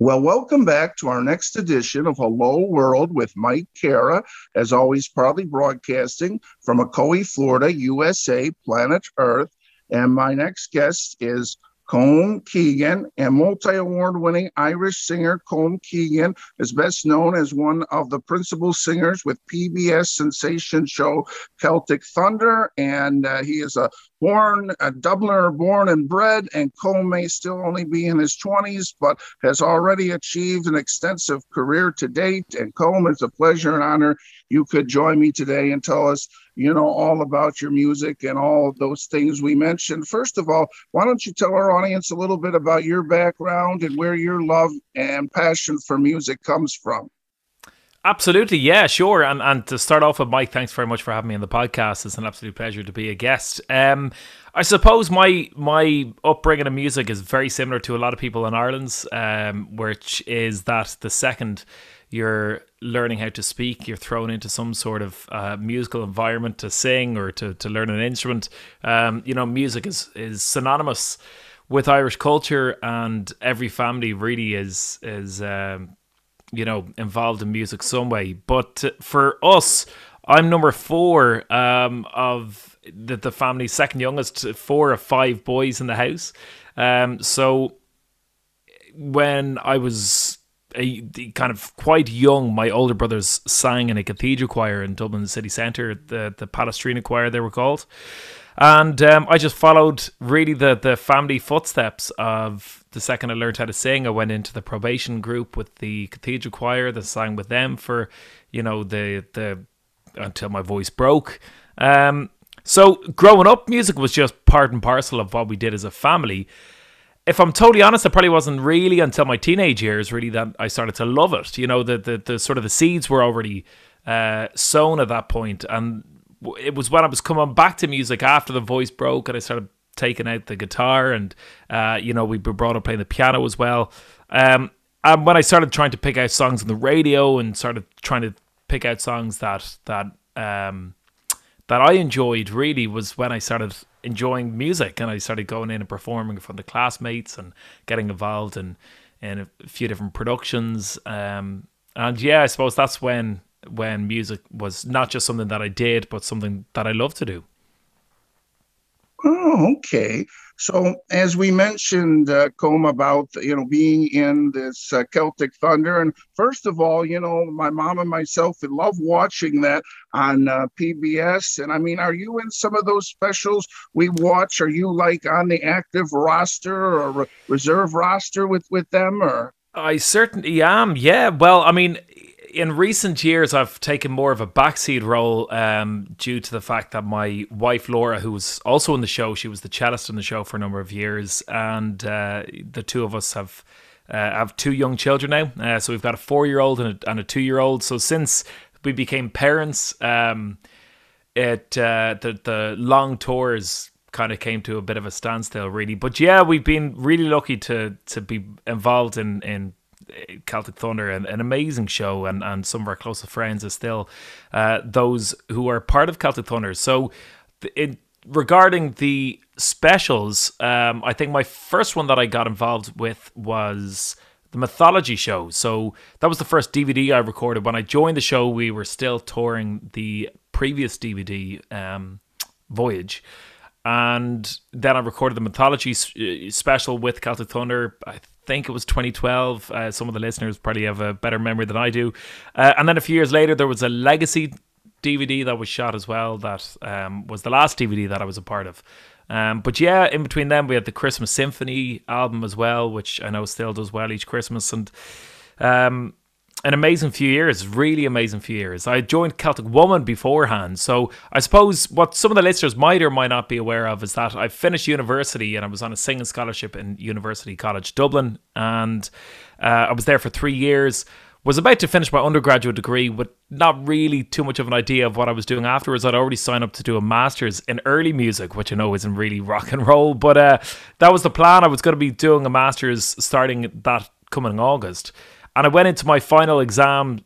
Well, welcome back to our next edition of Hello World with Mike Kara, as always, proudly broadcasting from Ocoee, Florida, USA, planet Earth. And my next guest is Colm Keegan, a multi award winning Irish singer. Colm Keegan is best known as one of the principal singers with PBS sensation show Celtic Thunder, and uh, he is a born a Dubliner, born and bred, and Colm may still only be in his 20s, but has already achieved an extensive career to date. And Colm, it's a pleasure and honor you could join me today and tell us, you know, all about your music and all of those things we mentioned. First of all, why don't you tell our audience a little bit about your background and where your love and passion for music comes from? Absolutely, yeah, sure. And and to start off with, Mike, thanks very much for having me on the podcast. It's an absolute pleasure to be a guest. Um, I suppose my my upbringing in music is very similar to a lot of people in Ireland's, um, which is that the second you're learning how to speak, you're thrown into some sort of uh, musical environment to sing or to, to learn an instrument. Um, you know, music is is synonymous with Irish culture, and every family really is is um, you know involved in music some way. But for us, I'm number four um, of the, the family, second youngest, four of five boys in the house. Um, so when I was a, kind of quite young, my older brothers sang in a cathedral choir in Dublin city centre, the the Palestrina choir they were called. And um, I just followed really the, the family footsteps of the second I learned how to sing. I went into the probation group with the cathedral choir that sang with them for, you know, the the until my voice broke. Um, so growing up, music was just part and parcel of what we did as a family. If I'm totally honest, it probably wasn't really until my teenage years really that I started to love it. You know, the the, the sort of the seeds were already uh, sown at that point, and it was when I was coming back to music after the voice broke and I started taking out the guitar and uh, you know we were brought up playing the piano as well. Um, and when I started trying to pick out songs on the radio and started trying to pick out songs that that um, that I enjoyed really was when I started enjoying music and I started going in and performing in front of classmates and getting involved in in a few different productions. Um, and yeah, I suppose that's when when music was not just something that I did, but something that I love to do. Oh, okay. So, as we mentioned, uh, Colm, about you know being in this uh, Celtic Thunder, and first of all, you know, my mom and myself love watching that on uh, PBS. And I mean, are you in some of those specials we watch? Are you like on the active roster or reserve roster with with them, or? I certainly am. Yeah. Well, I mean, in recent years, I've taken more of a backseat role um, due to the fact that my wife Laura, who was also in the show, she was the cellist in the show for a number of years, and uh, the two of us have uh, have two young children now. Uh, so we've got a four year old and a, and a two year old. So since we became parents, um, it uh, the the long tours kind of came to a bit of a standstill, really. But yeah, we've been really lucky to to be involved in in Celtic Thunder, an, an amazing show, and, and some of our closest friends are still uh, those who are part of Celtic Thunder. So, in, regarding the specials, um, I think my first one that I got involved with was the Mythology show. So that was the first DVD I recorded. When I joined the show, we were still touring the previous DVD um, Voyage. And then I recorded the Mythology uh, special with Celtic Thunder. I think it was 2012. Uh, some of the listeners probably have a better memory than I do. Uh, and then a few years later, there was a legacy DVD that was shot as well. That um, was the last DVD that I was a part of. Um, but yeah, in between them, we had the Christmas Symphony album as well, which I know still does well each Christmas. And um, an amazing few years, really amazing few years. I joined Celtic Woman beforehand, so I suppose what some of the listeners might or might not be aware of is that I finished university and I was on a singing scholarship in University College Dublin, and uh, I was there for three years. Was about to finish my undergraduate degree with not really too much of an idea of what I was doing afterwards. I'd already signed up to do a master's in early music, which I know isn't really rock and roll, but uh, that was the plan. I was going to be doing a master's starting that coming August. And I went into my final exam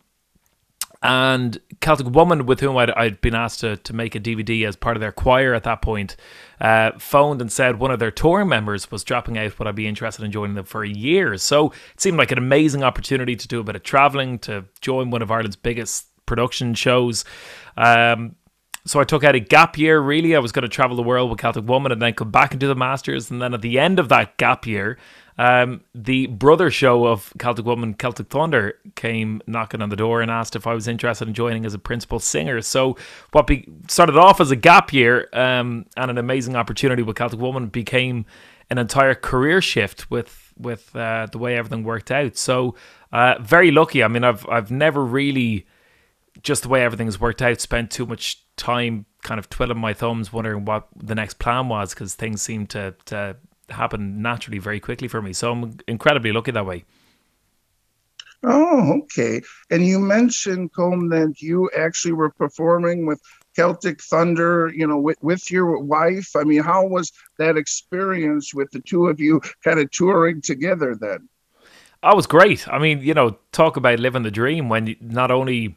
and Celtic Woman, with whom I'd, I'd, been asked to, to make a DVD as part of their choir at that point, uh, phoned and said one of their touring members was dropping out. Would I be interested in joining them for a year? So it seemed like an amazing opportunity to do a bit of traveling, to join one of Ireland's biggest production shows. Um, so I took out a gap year. Really, I was going to travel the world with Celtic Woman and then come back and do the Masters. And then at the end of that gap year, um, the brother show of Celtic Woman, Celtic Thunder, came knocking on the door and asked if I was interested in joining as a principal singer. So, what be- started off as a gap year um, and an amazing opportunity with Celtic Woman became an entire career shift with with uh, the way everything worked out. So, uh, very lucky. I mean, I've I've never really just the way everything has worked out spent too much time kind of twiddling my thumbs, wondering what the next plan was because things seem to to happen naturally very quickly for me. So I'm incredibly lucky that way. Oh, okay. And you mentioned, Colm, that you actually were performing with Celtic Thunder, you know, with, with your wife. I mean, how was that experience with the two of you kind of touring together then? That was great. I mean, you know, talk about living the dream when you, not only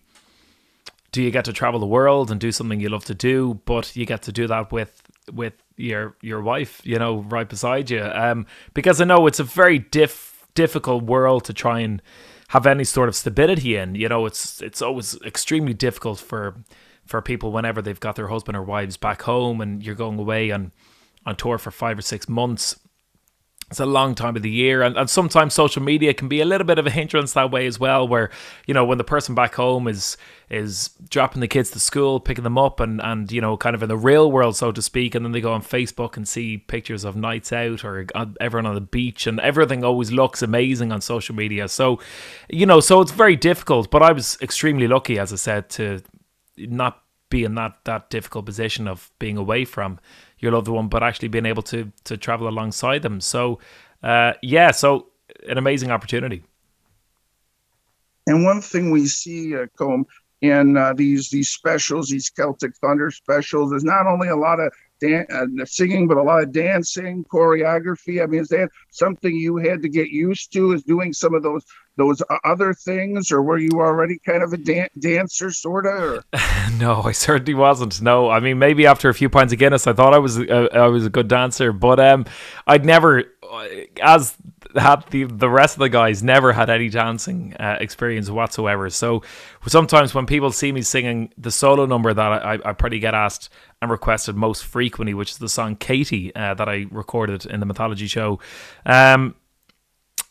do you get to travel the world and do something you love to do, but you get to do that with with your your wife, you know, right beside you. Um, because I know it's a very diff difficult world to try and have any sort of stability in. You know, it's it's always extremely difficult for for people whenever they've got their husband or wives back home and you're going away on on tour for five or six months it's a long time of the year and, and sometimes social media can be a little bit of a hindrance that way as well where you know when the person back home is is dropping the kids to school picking them up and and you know kind of in the real world so to speak and then they go on facebook and see pictures of nights out or everyone on the beach and everything always looks amazing on social media. So you know so it's very difficult but i was extremely lucky as i said to not be in that that difficult position of being away from your loved one, but actually being able to to travel alongside them. So, uh, yeah, so an amazing opportunity. And one thing we see, uh, in uh, these these specials, these Celtic Thunder specials, is not only a lot of dan- uh, singing, but a lot of dancing, choreography. I mean, is that something you had to get used to? Is doing some of those those other things, or were you already kind of a dan- dancer, sort of? no, I certainly wasn't. No, I mean maybe after a few pints of Guinness, I thought I was uh, I was a good dancer, but um, I'd never, uh, as had the the rest of the guys, never had any dancing uh, experience whatsoever. So sometimes when people see me singing the solo number that I, I probably get asked and requested most frequently, which is the song Katie uh, that I recorded in the Mythology show. Um,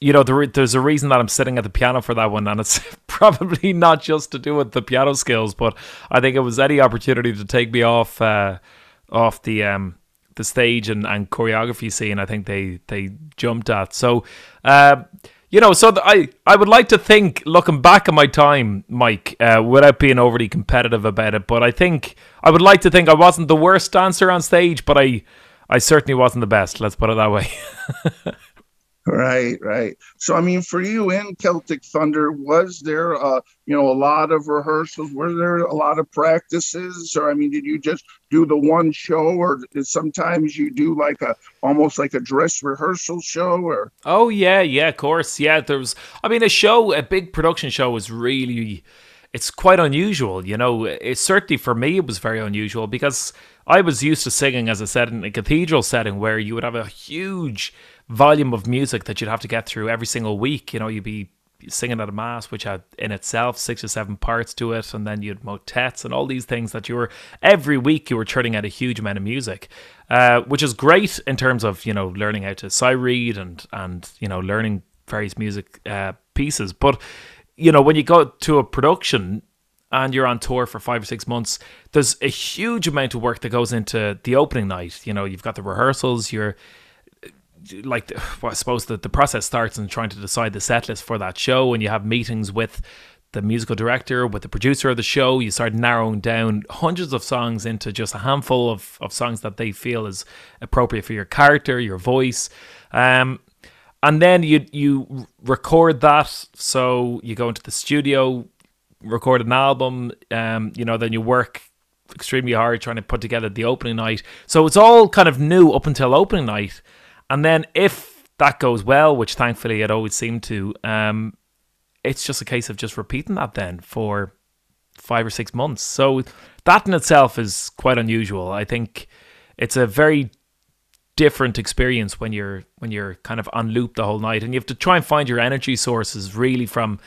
you know, there, there's a reason that I'm sitting at the piano for that one, and it's probably not just to do with the piano skills, but I think it was any opportunity to take me off uh, off the um, the stage and, and choreography scene. I think they they jumped at. So, uh, you know, so the, I I would like to think, looking back at my time, Mike, uh, without being overly competitive about it, but I think I would like to think I wasn't the worst dancer on stage, but I I certainly wasn't the best. Let's put it that way. Right, right. So, I mean, for you in Celtic Thunder, was there, uh, you know, a lot of rehearsals? Were there a lot of practices, or I mean, did you just do the one show, or sometimes you do like a almost like a dress rehearsal show? Or oh yeah, yeah, of course, yeah. There was, I mean, a show, a big production show, was really, it's quite unusual. You know, it certainly for me, it was very unusual because I was used to singing, as I said, in a cathedral setting where you would have a huge volume of music that you'd have to get through every single week. You know, you'd be singing at a mass, which had in itself six or seven parts to it, and then you'd motets and all these things that you were every week you were turning out a huge amount of music, uh, which is great in terms of you know learning how to sight read and and you know learning various music uh, pieces. But you know when you go to a production and you're on tour for five or six months, there's a huge amount of work that goes into the opening night. You know, you've got the rehearsals, you're like well, I suppose that the process starts in trying to decide the set list for that show, and you have meetings with the musical director, with the producer of the show. You start narrowing down hundreds of songs into just a handful of, of songs that they feel is appropriate for your character, your voice. Um, and then you you record that. So you go into the studio, record an album. Um, you know, then you work extremely hard trying to put together the opening night. So it's all kind of new up until opening night. And then if that goes well, which thankfully it always seemed to, um, it's just a case of just repeating that then for five or six months. So that in itself is quite unusual. I think it's a very different experience when you're when you're kind of on loop the whole night and you have to try and find your energy sources really from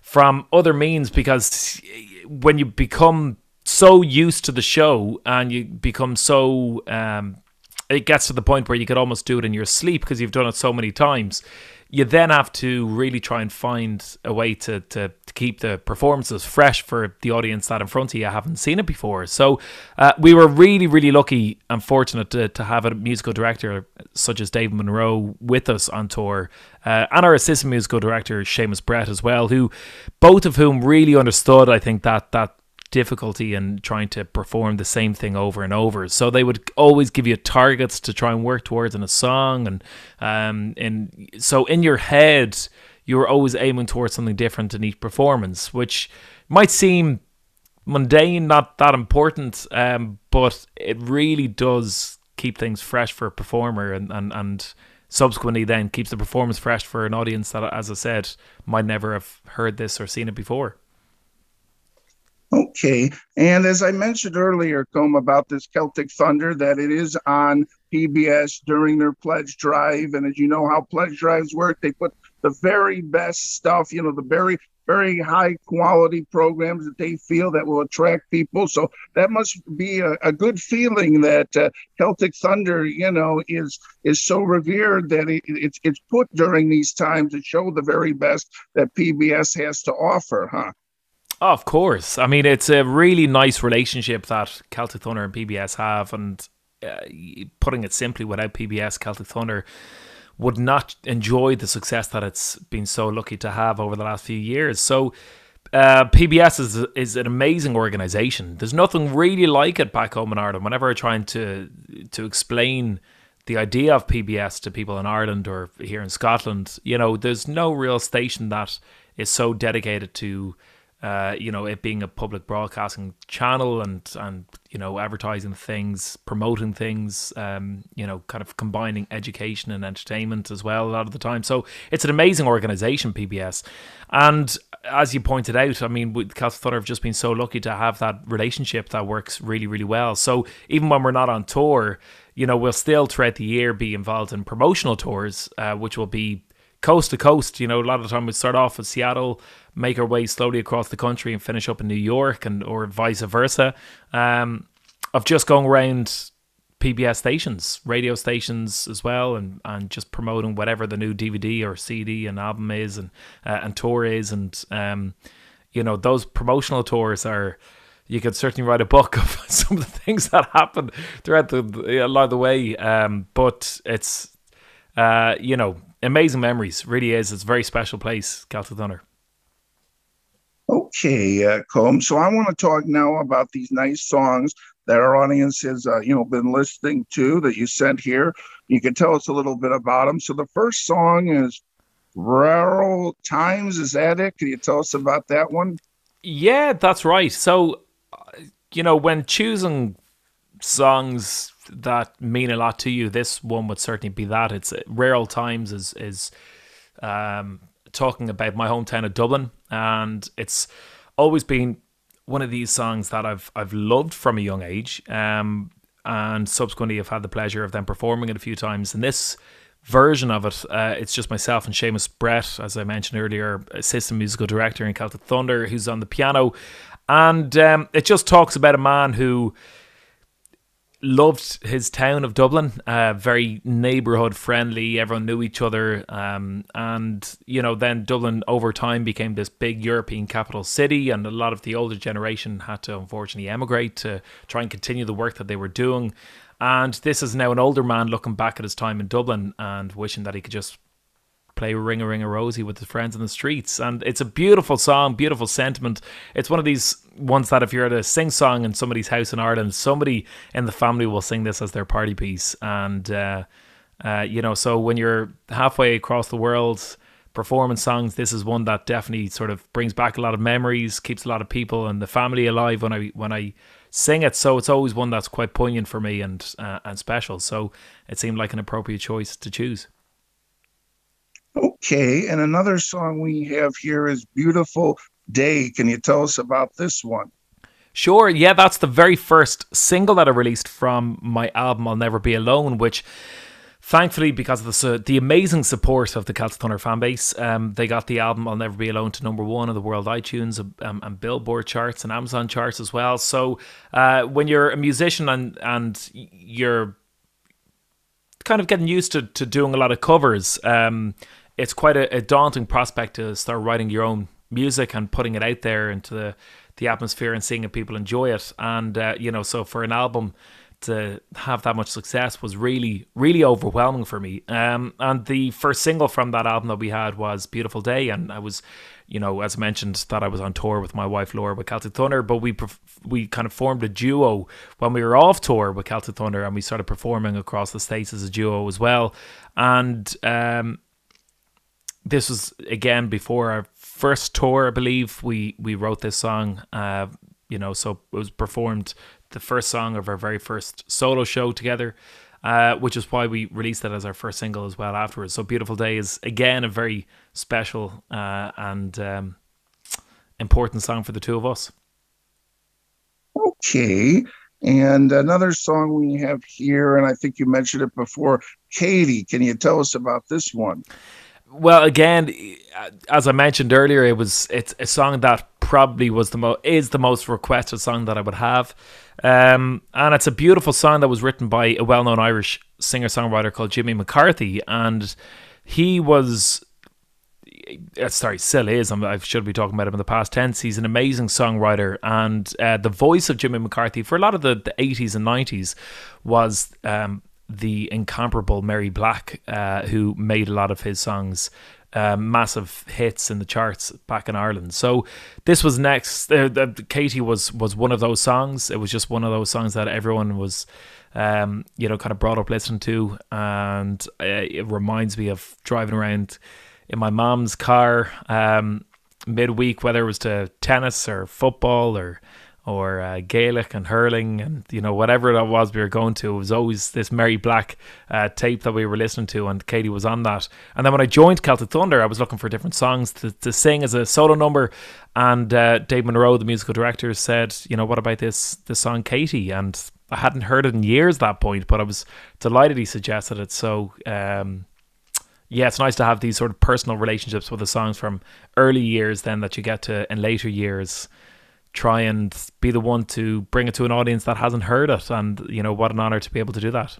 from other means because when you become so used to the show and you become so um, it gets to the point where you could almost do it in your sleep because you've done it so many times you then have to really try and find a way to, to, to, keep the performances fresh for the audience that in front of you haven't seen it before. So uh, we were really, really lucky and fortunate to, to have a musical director such as Dave Munro with us on tour, uh, and our assistant musical director Seamus Brett as well, who both of whom really understood, I think, that that difficulty in trying to perform the same thing over and over. So they would always give you targets to try and work towards in a song, and um, and so in your head you were always aiming towards something different in each performance, which might seem mundane, not that important, um, but it really does keep things fresh for a performer and, and, and subsequently then keeps the performance fresh for an audience that, as I said, might never have heard this or seen it before. Okay. And as I mentioned earlier, Colm, about this Celtic Thunder, that it is on PBS during their pledge drive. And as you know how pledge drives work, they put the very best stuff, you know, the very, very high quality programs that they feel that will attract people. So that must be a, a good feeling that uh, Celtic Thunder, you know, is is so revered that it, it's it's put during these times to show the very best that PBS has to offer, huh? Oh, of course. I mean, it's a really nice relationship that Celtic Thunder and PBS have, and uh, putting it simply, without PBS, Celtic Thunder would not enjoy the success that it's been so lucky to have over the last few years. So, uh, PBS is is an amazing organization. There's nothing really like it back home in Ireland. Whenever I'm trying to to explain the idea of PBS to people in Ireland or here in Scotland, you know, there's no real station that is so dedicated to uh, you know, it being a public broadcasting channel and and you know advertising things, promoting things, um, you know, kind of combining education and entertainment as well a lot of the time. So it's an amazing organization, PBS, and as you pointed out, I mean, with Celtic Thunder have just been so lucky to have that relationship that works really, really well. So even when we're not on tour, you know, we'll still throughout the year be involved in promotional tours, uh, which will be coast to coast. You know, a lot of the time we start off in Seattle, make our way slowly across the country, and finish up in New York, and or vice versa. Um, of just going around PBS stations, radio stations as well, and, and just promoting whatever the new DVD or CD and album is, and uh, and tour is, and um, you know those promotional tours are. You could certainly write a book of some of the things that happen throughout the along the way, um, but it's uh, you know amazing memories. Really is. It's a very special place, Thunder. Okay, uh, Colm. So I want to talk now about these nice songs that our audience has, uh, you know, been listening to that you sent here. You can tell us a little bit about them. So the first song is Rare Ould Times. Is that it? Can you tell us about that one? Yeah, that's right. So, you know, when choosing songs that mean a lot to you, this one would certainly be that. It's uh, Rare Ould Times is is um, talking about my hometown of Dublin, and it's always been one of these songs that I've I've loved from a young age. Um, and subsequently, I've had the pleasure of them performing it a few times. And this version of it, uh, it's just myself and Seamus Brett, as I mentioned earlier, assistant musical director in Celtic Thunder, who's on the piano, and um, it just talks about a man who loved his town of Dublin. Uh, very neighborhood friendly. Everyone knew each other. Um, and, you know, then Dublin over time became this big European capital city. And a lot of the older generation had to unfortunately emigrate to try and continue the work that they were doing. And this is now an older man looking back at his time in Dublin and wishing that he could just play Ring a Ring a Rosie with his friends in the streets. And it's a beautiful song, beautiful sentiment. It's one of these ones that if you're at a sing song in somebody's house in Ireland, somebody in the family will sing this as their party piece. And, uh, uh, you know, so when you're halfway across the world performing songs, this is one that definitely sort of brings back a lot of memories, keeps a lot of people and the family alive when I when I sing it. So it's always one that's quite poignant for me and uh, and special. So it seemed like an appropriate choice to choose. Okay, and another song we have here is Beautiful Day. Can you tell us about this one? Sure, yeah, that's the very first single that I released from my album I'll Never Be Alone, which thankfully, because of the, the amazing support of the Celtic Thunder fan base, um, they got the album I'll Never Be Alone to number one on the world iTunes um, and Billboard charts and Amazon charts as well. So uh, when you're a musician and, and you're kind of getting used to, to doing a lot of covers, um, it's quite a, a daunting prospect to start writing your own music and putting it out there into the the atmosphere and seeing if people enjoy it. And uh, you know, so for an album to have that much success was really, really overwhelming for me. Um, and the first single from that album that we had was "Beautiful Day," and I was, you know, as mentioned, that I was on tour with my wife Laura with Celtic Thunder, but we we kind of formed a duo when we were off tour with Celtic Thunder, and we started performing across the states as a duo as well. And um, this was again before our first tour, I believe. We we wrote this song. Uh, you know, so it was performed the first song of our very first solo show together, uh, which is why we released it as our first single as well afterwards. So "Beautiful Day" is again a very special uh, and um, important song for the two of us. Okay. And another song we have here, and I think you mentioned it before, Katie. Can you tell us about this one? Well, again, as I mentioned earlier, it was it's a song that probably was the most is the most requested song that I would have, um, and it's a beautiful song that was written by a well-known Irish singer-songwriter called Jimmy MacCarthy, and he was. Uh, sorry, still is. I should be talking about him in the past tense. He's an amazing songwriter, and uh, the voice of Jimmy MacCarthy for a lot of the, the 80s and 90s was um, the incomparable Mary Black, uh, who made a lot of his songs uh, massive hits in the charts back in Ireland. So this was next. Uh, Katie was was one of those songs. It was just one of those songs that everyone was, um, you know, kind of brought up listening to, and uh, it reminds me of driving around in my mom's car um, midweek, whether it was to tennis or football or or uh, Gaelic and hurling and you know whatever that was we were going to. It was always this Mary Black uh, tape that we were listening to, and Katie was on that. And then when I joined Celtic Thunder, I was looking for different songs to, to sing as a solo number. And uh, Dave Munro, the musical director, said, you know, what about this this song Katie? And I hadn't heard it in years at that point, but I was delighted he suggested it. So. Um, yeah, it's nice to have these sort of personal relationships with the songs from early years, then that you get to in later years try and be the one to bring it to an audience that hasn't heard it. And, you know, what an honor to be able to do that.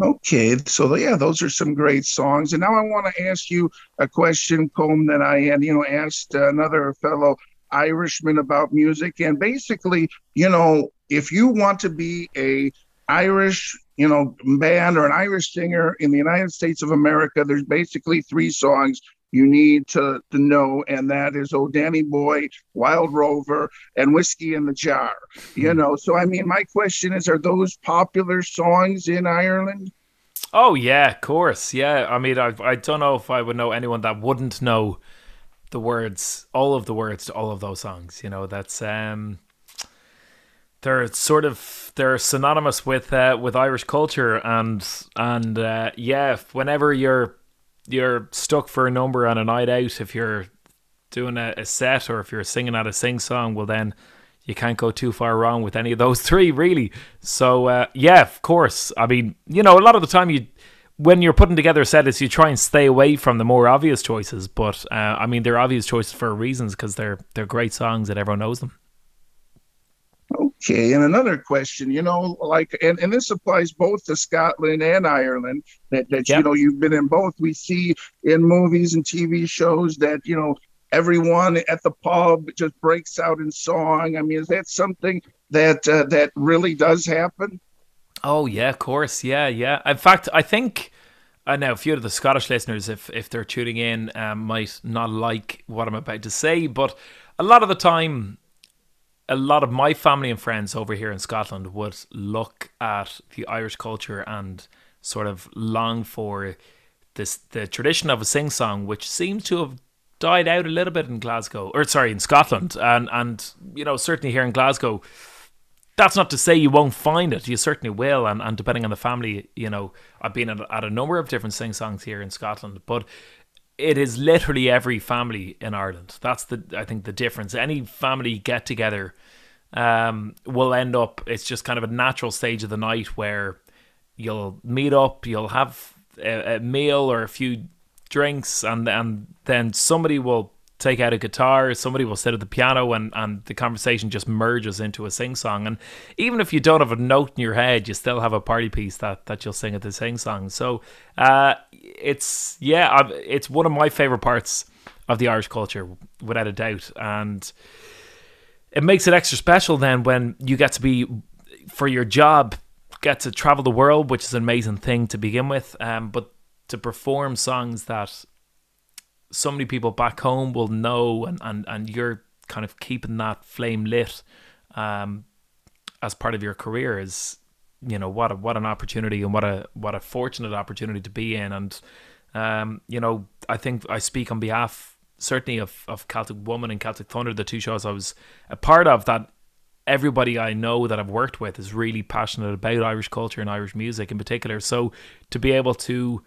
Okay, so yeah, those are some great songs. And now I want to ask you a question, Colm, that I had, you know, asked another fellow Irishman about music. And basically, you know, if you want to be a Irish, you know, band or an Irish singer in the United States of America, there's basically three songs you need to, to know, and that is Oh Danny Boy, Wild Rover, and Whiskey in the Jar. You hmm. know, so I mean, my question is, are those popular songs in Ireland? Oh yeah, of course. Yeah, I mean, I I don't know if I would know anyone that wouldn't know the words, all of the words to all of those songs. You know, that's um, they're sort of they're synonymous with uh, with Irish culture and and uh, yeah, whenever you're you're stuck for a number on a night out if you're doing a, a set or if you're singing at a sing song well then you can't go too far wrong with any of those three really. So uh, yeah of course. I mean you know a lot of the time you when you're putting together a set is you try and stay away from the more obvious choices. But uh, i mean they're obvious choices for reasons because they're they're great songs and everyone knows them Okay, and another question, you know, like, and, and this applies both to Scotland and Ireland, that, that yep. you know, you've been in both. We see in movies and TV shows that, you know, everyone at the pub just breaks out in song. I mean, is that something that uh, that really does happen? Oh yeah, of course, yeah, yeah. In fact, I think uh, now a few of the Scottish listeners, if if they're tuning in, um, might not like what I'm about to say, but a lot of the time a lot of my family and friends over here in Scotland would look at the Irish culture and sort of long for this the tradition of a sing song, which seems to have died out a little bit in Glasgow, or sorry, in Scotland, and and you know certainly here in Glasgow. That's not to say you won't find it. You certainly will, and, and depending on the family, you know, I've been at, at a number of different sing songs here in Scotland, but it is literally every family in Ireland. That's the I think the difference. Any family get together um, will end up. It's just kind of a natural stage of the night where you'll meet up, you'll have a, a meal or a few drinks, and and then somebody will take out a guitar, somebody will sit at the piano, and, and the conversation just merges into a sing song. And even if you don't have a note in your head, you still have a party piece that, that you'll sing at the sing song. So uh, it's, yeah, it's one of my favorite parts of the Irish culture, without a doubt. And it makes it extra special then when you get to be, for your job, get to travel the world, which is an amazing thing to begin with. Um, but to perform songs that so many people back home will know, and, and, and you're kind of keeping that flame lit um, as part of your career is, you know, what a, what an opportunity and what a what a fortunate opportunity to be in. And um, you know, I think I speak on behalf certainly of, of Celtic Woman and Celtic Thunder, the two shows I was a part of. That everybody I know that I've worked with is really passionate about Irish culture and Irish music in particular. So to be able to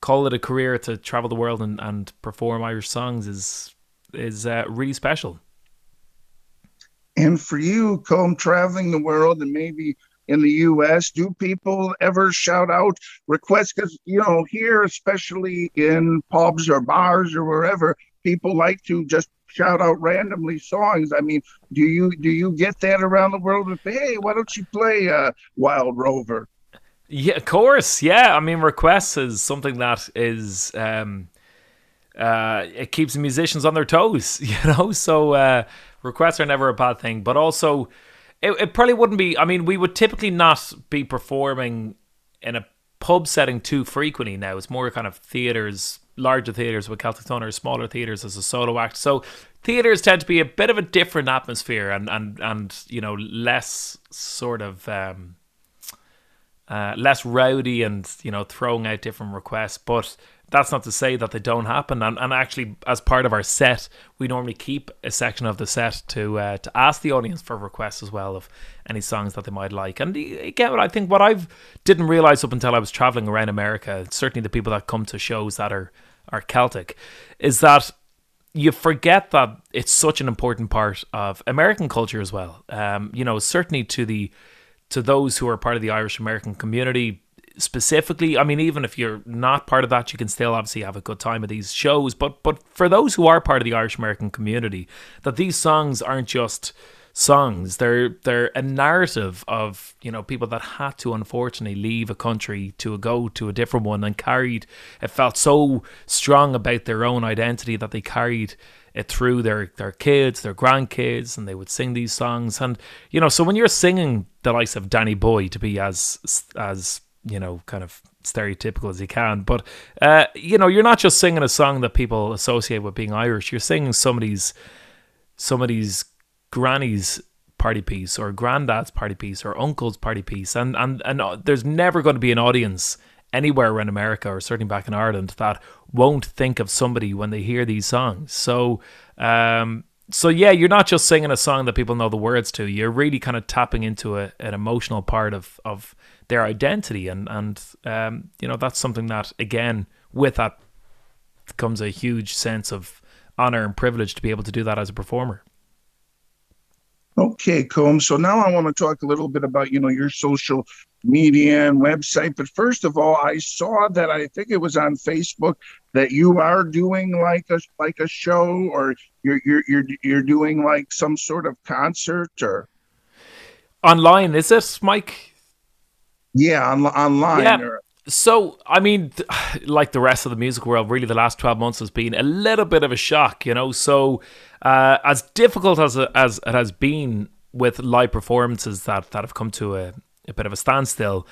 call it a career to travel the world and, and perform Irish songs is is uh, really special. And for you, Colm, traveling the world and maybe in the U.S., do people ever shout out requests? Because you know, here, especially in pubs or bars or wherever, people like to just shout out randomly songs. I mean, do you do you get that around the world? With hey, why don't you play uh, Wild Rover? Yeah, of course. Yeah, I mean, requests is something that is um, uh, it keeps musicians on their toes, you know. So uh, requests are never a bad thing, but also it, it probably wouldn't be. I mean, we would typically not be performing in a pub setting too frequently now. It's more kind of theaters, larger theaters with Celtic Thunder, smaller theaters as a solo act. So theaters tend to be a bit of a different atmosphere and and and you know less sort of. Um, uh, less rowdy and you know throwing out different requests. But that's not to say that they don't happen. And, and actually as part of our set we normally keep a section of the set to uh, to ask the audience for requests as well of any songs that they might like. And again I think what I've didn't realize up until I was traveling around America certainly the people that come to shows that are are Celtic is that you forget that it's such an important part of American culture as well. Um, you know certainly to the to those who are part of the Irish American community specifically. I mean, even if you're not part of that, you can still obviously have a good time at these shows. But but for those who are part of the Irish American community, that these songs aren't just songs. They're they're a narrative of you know people that had to unfortunately leave a country to go to a different one and carried it felt so strong about their own identity that they carried it through their their kids, their grandkids, and they would sing these songs. And you know, so when you're singing the likes of Danny Boy to be as as you know, kind of stereotypical as you can, but uh, you know, you're not just singing a song that people associate with being Irish. You're singing somebody's somebody's granny's party piece or granddad's party piece or uncle's party piece, and and and uh, there's never going to be an audience anywhere around America or certainly back in Ireland that won't think of somebody when they hear these songs. So, um, so yeah, you're not just singing a song that people know the words to. You're really kind of tapping into a, an emotional part of of their identity, and and um, you know that's something that again with that comes a huge sense of honor and privilege to be able to do that as a performer. Okay, Colm. So now I want to talk a little bit about, you know, your social media and website. But first of all, I saw that I think it was on Facebook that you are doing like a like a show or you're you're you're you're doing like some sort of concert or online, is it, Mike? Yeah, on, online. Yeah. Or, so, I mean, like the rest of the music world, really, the last twelve months has been a little bit of a shock, you know. So, uh, as difficult as it, as it has been with live performances that that have come to a, a bit of a standstill,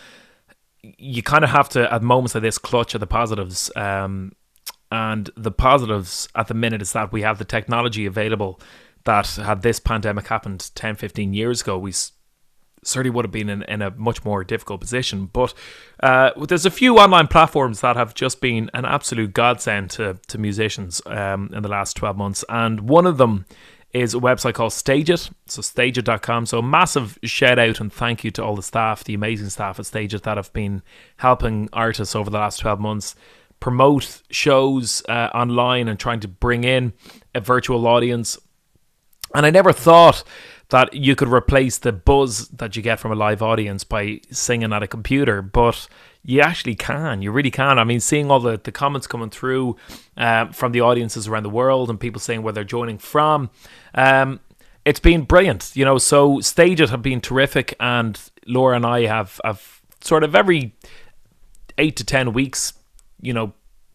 you kind of have to, at moments like this, clutch at the positives. Um, and the positives at the minute is that we have the technology available that had this pandemic happened 10, 15 years ago, we certainly would have been in, in a much more difficult position. But uh, there's a few online platforms that have just been an absolute godsend to, to musicians um, in the last 12 months. And one of them is a website called Stageit, so stageit.com. So massive shout out and thank you to all the staff, the amazing staff at Stageit that have been helping artists over the last 12 months promote shows uh, online and trying to bring in a virtual audience. And I never thought that you could replace the buzz that you get from a live audience by singing at a computer, but you actually can. You really can. I mean, seeing all the, the comments coming through uh, from the audiences around the world and people saying where they're joining from, um, it's been brilliant. You know, so stages have been terrific, and Laura and I have have sort of every eight to ten weeks, you know,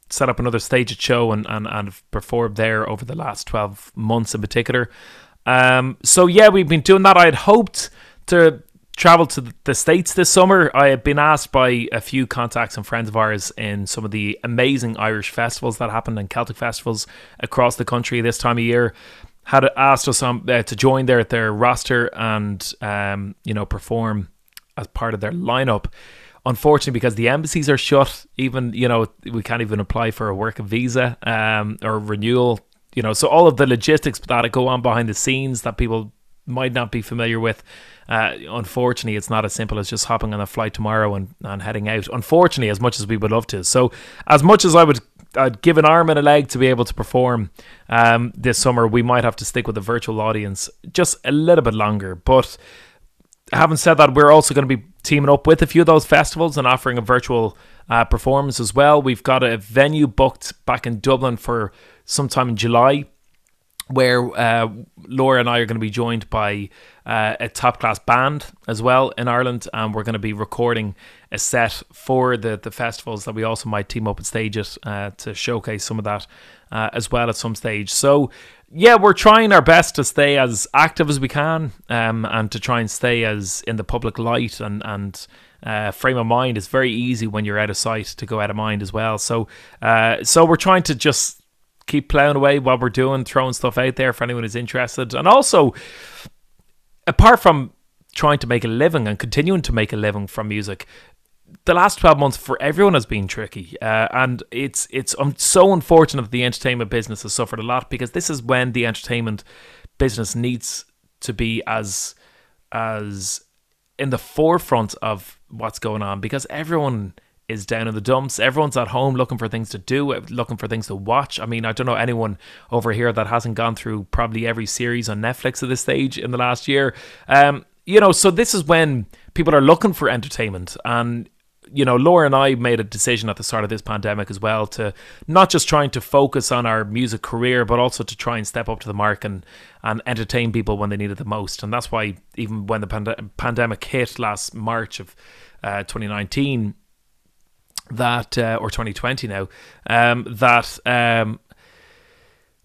set up another staged show and and and performed there over the last twelve months in particular. Um, so yeah, we've been doing that. I had hoped to travel to the states this summer. I had been asked by a few contacts and friends of ours in some of the amazing Irish festivals that happened and Celtic festivals across the country this time of year. Had asked us um, uh, to join their their roster and um, you know perform as part of their lineup. Unfortunately, because the embassies are shut, even you know we can't even apply for a work visa um, or renewal you know, so all of the logistics that go on behind the scenes that people might not be familiar with. Uh, unfortunately, it's not as simple as just hopping on a flight tomorrow and, and heading out. Unfortunately, as much as we would love to. So, as much as I would I'd give an arm and a leg to be able to perform um, this summer, we might have to stick with a virtual audience just a little bit longer. But having said that, we're also going to be teaming up with a few of those festivals and offering a virtual uh, performance as well. We've got a venue booked back in Dublin for sometime in July, where uh, Laura and I are going to be joined by uh, a top class band as well in Ireland, and we're going to be recording a set for the the festivals that we also might team up and stage it uh, to showcase some of that uh, as well at some stage. So yeah, we're trying our best to stay as active as we can, um, and to try and stay as in the public light and and. Uh, frame of mind is very easy when you're out of sight to go out of mind as well. So, uh, so we're trying to just keep plowing away while we're doing, throwing stuff out there for anyone who's interested. And also, apart from trying to make a living and continuing to make a living from music, the last 12 months for everyone has been tricky uh, and it's it's um, so unfortunate that the entertainment business has suffered a lot because this is when the entertainment business needs to be as as in the forefront of what's going on because everyone is down in the dumps. Everyone's at home looking for things to do, looking for things to watch. I mean, I don't know anyone over here that hasn't gone through probably every series on Netflix at this stage in the last year. Um, you know, so this is when people are looking for entertainment and you know, Laura and I made a decision at the start of this pandemic as well to not just trying to focus on our music career, but also to try and step up to the mark and, and entertain people when they needed the most. And that's why even when the pand- pandemic hit last March of uh, 2019, that uh, or 2020 now um, that um,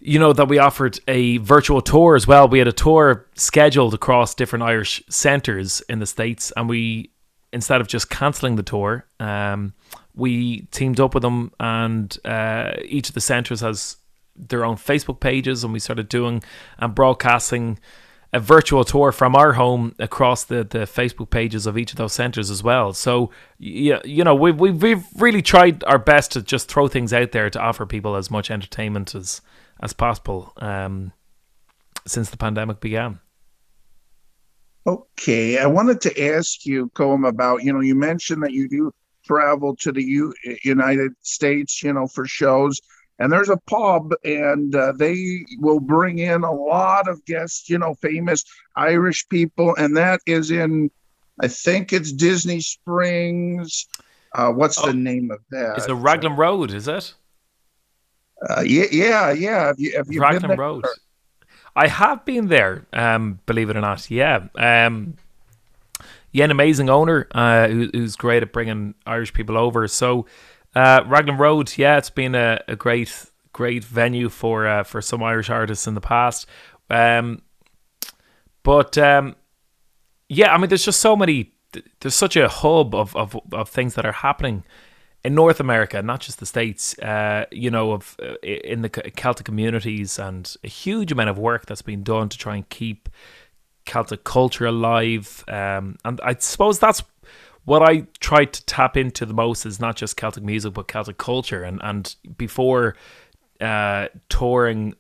you know that we offered a virtual tour as well. We had a tour scheduled across different Irish centres in the states, and we instead of just cancelling the tour, um, we teamed up with them, and uh, each of the centres has their own Facebook pages, and we started doing and broadcasting a virtual tour from our home across the, the Facebook pages of each of those centres as well. So, yeah, you know, we've, we've, we've really tried our best to just throw things out there to offer people as much entertainment as, as possible um, since the pandemic began. Okay, I wanted to ask you, Colm, about, you know, you mentioned that you do travel to the U- United States, you know, for shows and there's a pub and uh, they will bring in a lot of guests you know famous irish people and that is in i think it's disney springs. Uh, what's oh, the name of that? it's the raglan road is it? Uh, yeah yeah yeah. Have you, have you raglan road. I have been there um, believe it or not yeah. Um, yeah an amazing owner uh, who, who's great at bringing irish people over. So uh, Raglan Road, yeah, it's been a, a great great venue for uh, for some Irish artists in the past. Um, but um, yeah, I mean, there's just so many. There's such a hub of, of, of things that are happening in North America, not just the states. Uh, you know, of uh, in the Celtic communities, and a huge amount of work that's been done to try and keep Celtic culture alive. Um, and I suppose that's what I try to tap into the most is not just Celtic music, but Celtic culture. And and before uh, touring,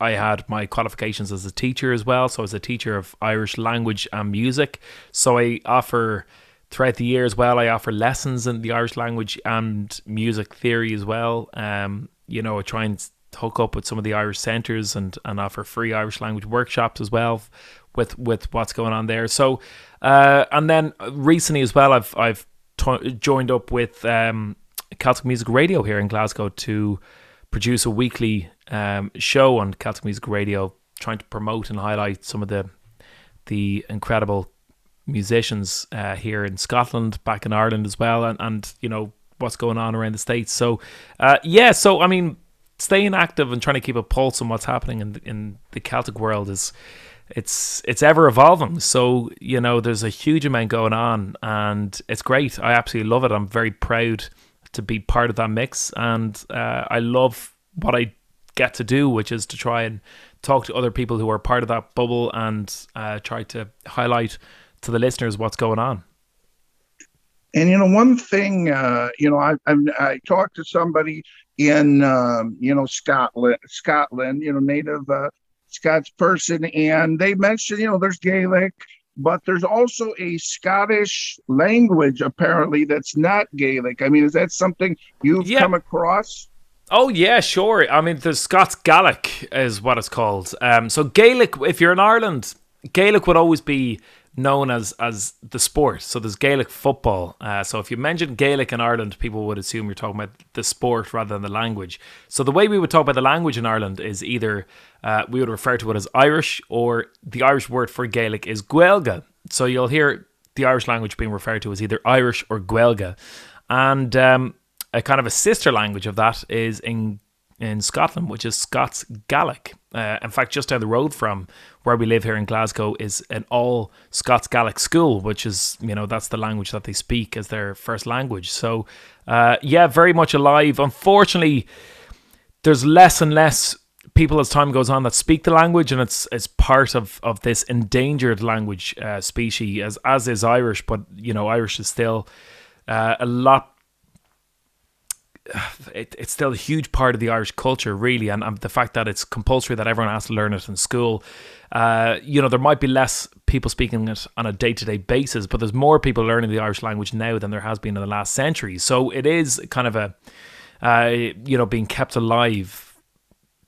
I had my qualifications as a teacher as well. So I was a teacher of Irish language and music. So I offer throughout the year as well. I offer lessons in the Irish language and music theory as well. Um, you know, I try and hook up with some of the Irish centres and, and offer free Irish language workshops as well with with what's going on there. So, uh, and then recently as well, I've I've t- joined up with um, Celtic Music Radio here in Glasgow to produce a weekly um, show on Celtic Music Radio, trying to promote and highlight some of the the incredible musicians uh, here in Scotland, back in Ireland as well, and, and you know what's going on around the states. So, uh, yeah, so I mean, staying active and trying to keep a pulse on what's happening in the, in the Celtic world is it's it's ever evolving. So you know, there's a huge amount going on, and it's great. I absolutely love it. I'm very proud to be part of that mix, and uh, I love what I get to do, which is to try and talk to other people who are part of that bubble and uh, try to highlight to the listeners what's going on. And you know, one thing, uh, you know, I, I I talked to somebody in um, you know Scotland, Scotland, you know, native uh, Scots person, and they mentioned, you know, there's Gaelic, but there's also a Scottish language apparently that's not Gaelic. I mean, is that something you've yeah. come across? Oh yeah, sure. I mean, the Scots Gaelic is what it's called. Um, so Gaelic, if you're in Ireland, Gaelic would always be known as as the sport. So there's Gaelic football. Uh, so if you mention Gaelic in Ireland, people would assume you're talking about the sport rather than the language. So the way we would talk about the language in Ireland is either uh, we would refer to it as Irish, or the Irish word for Gaelic is Gaeilge. So you'll hear the Irish language being referred to as either Irish or Gaeilge, and um, a kind of a sister language of that is in in Scotland, which is Scots Gaelic. Uh, in fact, just down the road from where we live here in Glasgow is an all Scots Gaelic school, which is, you know, that's the language that they speak as their first language. So, uh, yeah, very much alive. Unfortunately, there's less and less people as time goes on that speak the language, and it's it's part of, of this endangered language uh, species, as as is Irish. But you know, Irish is still uh, a lot it, it's still a huge part of the Irish culture, really, and um, the fact that it's compulsory that everyone has to learn it in school. Uh, you know, there might be less people speaking it on a day to day basis, but there's more people learning the Irish language now than there has been in the last century. So it is kind of a, uh, you know, being kept alive.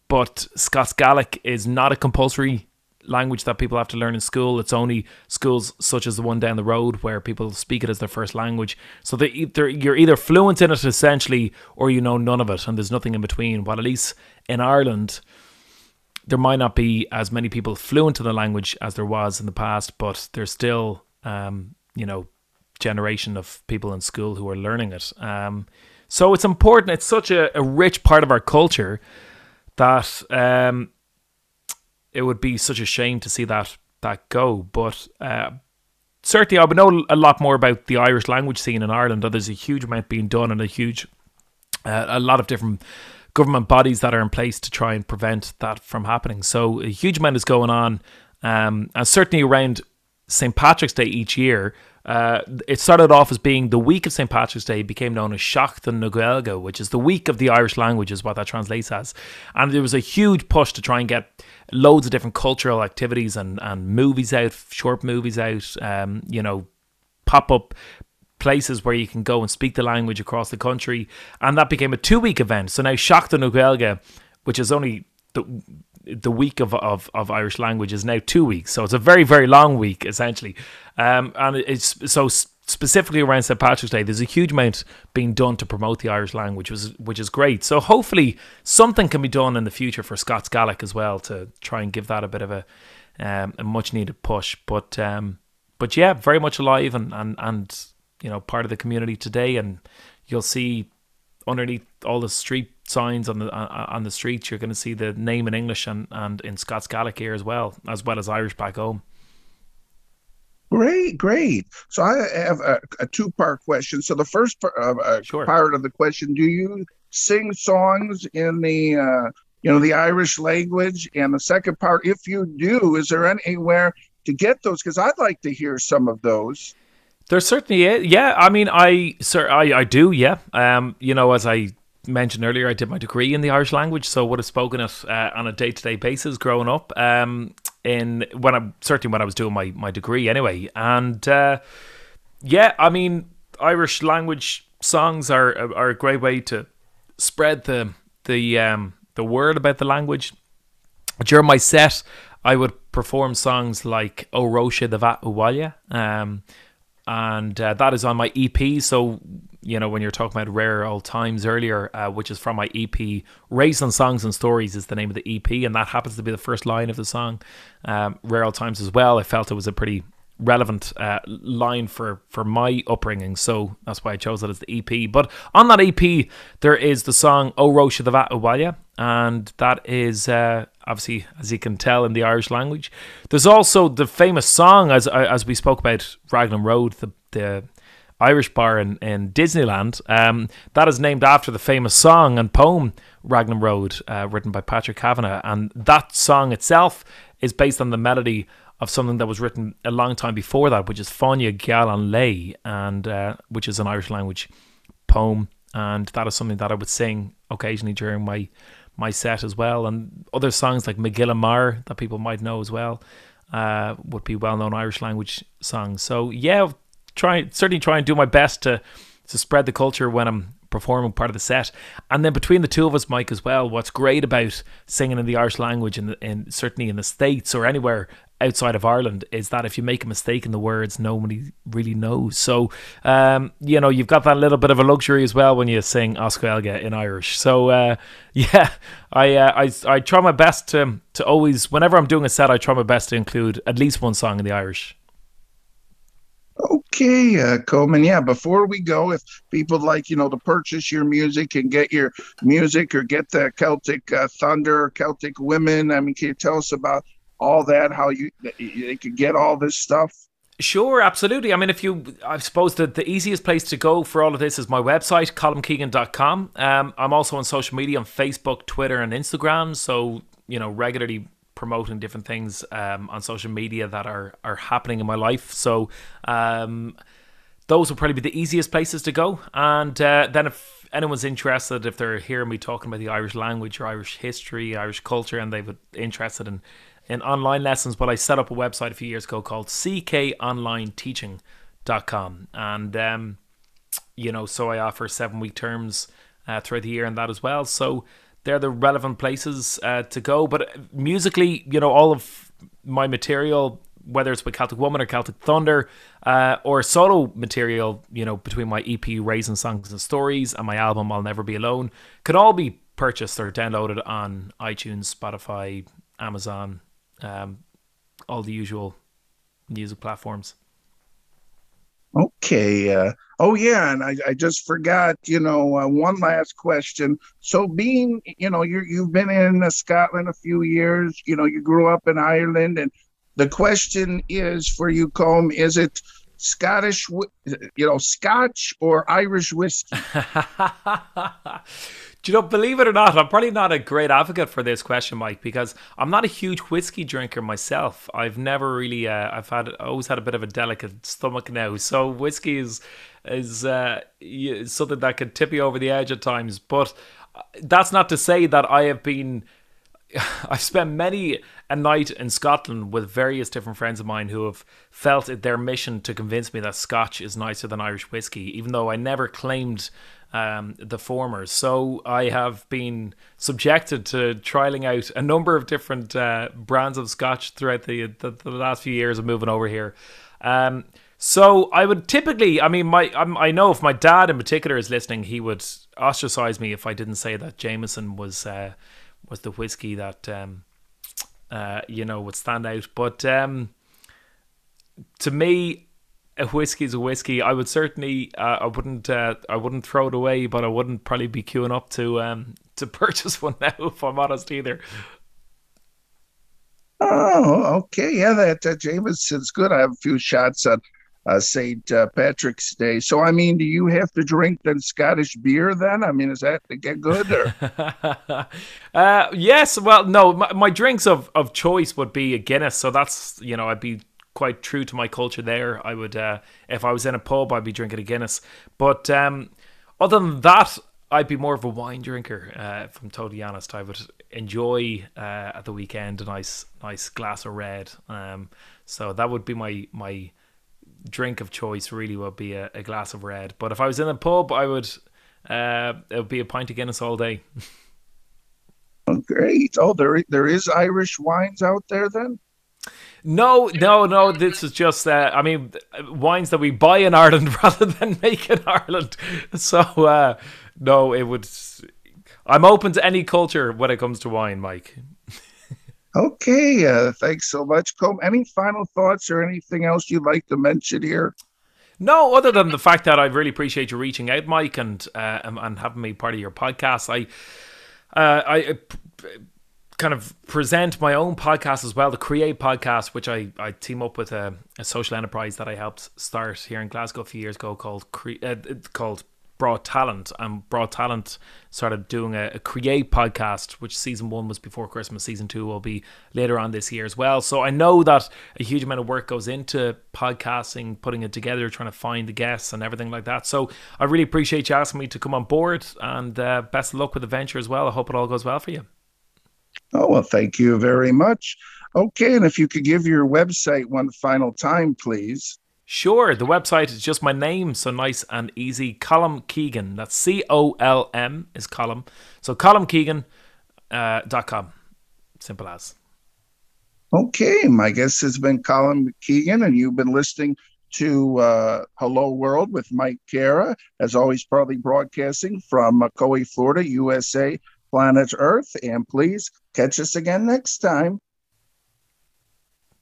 But Scots Gaelic is not a compulsory language that people have to learn in school. It's only schools such as the one down the road where people speak it as their first language. So they you're either fluent in it essentially, or you know none of it, and there's nothing in between. While at least in Ireland, there might not be as many people fluent in the language as there was in the past, but there's still, um, you know, generation of people in school who are learning it. Um, so it's important. It's such a, a rich part of our culture that um, it would be such a shame to see that that go. But uh, certainly, I would know a lot more about the Irish language scene in Ireland. There's a huge amount being done, and a huge, uh, a lot of different government bodies that are in place to try and prevent that from happening. So a huge amount is going on, um, and certainly around St Patrick's Day each year. Uh, it started off as being the week of St. Patrick's Day, became known as na Gaeilge, which is the week of the Irish language, is what that translates as. And there was a huge push to try and get loads of different cultural activities and, and movies out, short movies out, um, you know, pop up places where you can go and speak the language across the country. And that became a two week event. So now na Gaeilge, which is only the the week of, of, of Irish language is now two weeks, so it's a very very long week essentially, um, and it's so specifically around St Patrick's Day. There's a huge amount being done to promote the Irish language, which is which is great. So hopefully something can be done in the future for Scots Gaelic as well to try and give that a bit of a um, a much needed push. But um, but yeah, very much alive and and and you know part of the community today, and you'll see underneath all the street signs on the on the streets, you're going to see the name in English and, and in Scots Gaelic here as well, as well as Irish back home. Great, great. So I have a, a two part question. So the first part, uh, uh, sure. part of the question: Do you sing songs in the uh, you know the Irish language? And the second part, if you do, is there anywhere to get those? Because I'd like to hear some of those. There certainly, is. yeah. I mean, I, sir, I, I do, yeah. Um, you know, as I mentioned earlier, I did my degree in the Irish language, so would have spoken it uh, on a day to day basis growing up. Um, in when I certainly when I was doing my my degree anyway, and uh, yeah, I mean, Irish language songs are are a great way to spread the the um, the word about the language. During my set, I would perform songs like "Óró Sé do Bheatha 'Bhaile," um, and uh, that is on my EP. So you know when you're talking about Rare Ould Times earlier, uh, which is from my EP, "Raised on Songs and Stories" is the name of the EP, and that happens to be the first line of the song. Um, Rare Ould Times as well. I felt it was a pretty relevant uh, line for for my upbringing, so that's why I chose it as the EP. But on that EP, there is the song "Óró Sé do Bheatha 'Bhaile," and that is uh, obviously, as you can tell, in the Irish language. There's also the famous song, as as we spoke about, Raglan Road, the the Irish bar in, in Disneyland. Um, that is named after the famous song and poem Raglan Road, uh, written by Patrick Kavanagh, and that song itself is based on the melody of something that was written a long time before that, which is Fáinne Geal an Lae uh, which is an Irish language poem, and that is something that I would sing occasionally during my my set as well, and other songs like Mo Ghile Mear that people might know as well uh, would be well known Irish language songs. So yeah, try certainly try and do my best to to spread the culture when I'm performing part of the set. And then between the two of us, Mike, as well, what's great about singing in the Irish language and, and certainly in the States or anywhere outside of Ireland is that if you make a mistake in the words, nobody really knows. So, um, you know, you've got that little bit of a luxury as well when you sing as Gaeilge in Irish. So, uh, yeah, I, uh, I I try my best to to always, whenever I'm doing a set, I try my best to include at least one song in the Irish. Okay, uh, Coleman. Yeah, before we go, if people like, you know, to purchase your music and get your music or get the Celtic uh, Thunder, Celtic Women, I mean, can you tell us about all that, how you they could get all this stuff? Sure, absolutely. I mean, if you, I suppose that the easiest place to go for all of this is my website, colmkeegan.com. Um, I'm also on social media on Facebook, Twitter, and Instagram. So, you know, regularly promoting different things um, on social media that are are happening in my life. So um, those will probably be the easiest places to go. And uh, then if anyone's interested, if they're hearing me talking about the Irish language or Irish history, Irish culture, and they're interested in in online lessons, well, I set up a website a few years ago called ckonlineteaching.com. And, um, you know, so I offer seven week terms uh, throughout the year and that as well. So they're the relevant places uh, to go. But musically, you know, all of my material, whether it's with Celtic Woman or Celtic Thunder, uh, or solo material, you know, between my EP Raised on Songs and Stories and my album I'll Never Be Alone, could all be purchased or downloaded on iTunes, Spotify, Amazon, um, all the usual music platforms. Okay. Uh, oh, yeah. And I, I just forgot, you know, uh, one last question. So, being, you know, you you've been in uh, Scotland a few years, you know, you grew up in Ireland. And the question is for you, Colm, is it Scottish, you know, Scotch or Irish whiskey? Do you know, believe it or not, I'm probably not a great advocate for this question, Mike, because I'm not a huge whiskey drinker myself. I've never really, uh, I've had, always had a bit of a delicate stomach now. So whiskey is, is uh, something that can tip you over the edge at times. But uh, that's not to say that I have been, I've spent many a night in Scotland with various different friends of mine who have felt it their mission to convince me that Scotch is nicer than Irish whiskey, even though I never claimed um, the former. So I have been subjected to trialing out a number of different uh, brands of scotch throughout the, the, the last few years of moving over here. Um, so I would typically, I mean, my i know if my dad in particular is listening, he would ostracize me if I didn't say that Jameson was uh, was the whiskey that um, uh, you know would stand out. But um, to me, a whiskey is a whiskey. I would certainly, uh, I wouldn't, uh, I wouldn't throw it away, but I wouldn't probably be queuing up to um to purchase one now, if I'm honest either. Oh, okay, yeah, that uh, Jameson's good. I have a few shots on uh, St. Uh, Patrick's Day. So, I mean, do you have to drink then Scottish beer then? I mean, is that to get good or? uh, yes. Well, no, my, my, drinks of, of choice would be a Guinness. So that's, you know, I'd be quite true to my culture there. I would, uh, if I was in a pub, I'd be drinking a Guinness. But um, other than that, I'd be more of a wine drinker. Uh, if I'm totally honest, I would enjoy uh, at the weekend a nice, nice glass of red. Um, so that would be my my drink of choice really would be a, a, glass of red. But if I was in a pub, I would uh, it would be a pint of Guinness all day. oh, great! Oh, there there is Irish wines out there then. No, no, no. This is just, uh, I mean, wines that we buy in Ireland rather than make in Ireland. So, uh, no, it would. I'm open to any culture when it comes to wine, Mike. okay, uh, thanks so much, Colm. Any final thoughts or anything else you'd like to mention here? No, other than the fact that I really appreciate you reaching out, Mike, and uh, and having me part of your podcast. I, uh, I kind of present my own podcast as well, the Create podcast, which I, I team up with a, a social enterprise that I helped start here in Glasgow a few years ago called Cre- uh, called Broad Talent. And Broad Talent started doing a, a, Create podcast, which season one was before Christmas. Season two will be later on this year as well. So I know that a huge amount of work goes into podcasting, putting it together, trying to find the guests and everything like that. So I really appreciate you asking me to come on board and uh, best of luck with the venture as well. I hope it all goes well for you. Oh, well, thank you very much. Okay, and if you could give your website one final time, please. Sure, the website is just my name, so nice and easy. Colm Keegan. That's C O L M is column. So colmkeegan.com. Uh, .com. Simple as. Okay, my guest has been Colm Keegan, and you've been listening to uh, Hello World with Mike Kara, as always, proudly broadcasting from Macoy, Florida, USA, planet Earth. And please catch us again next time.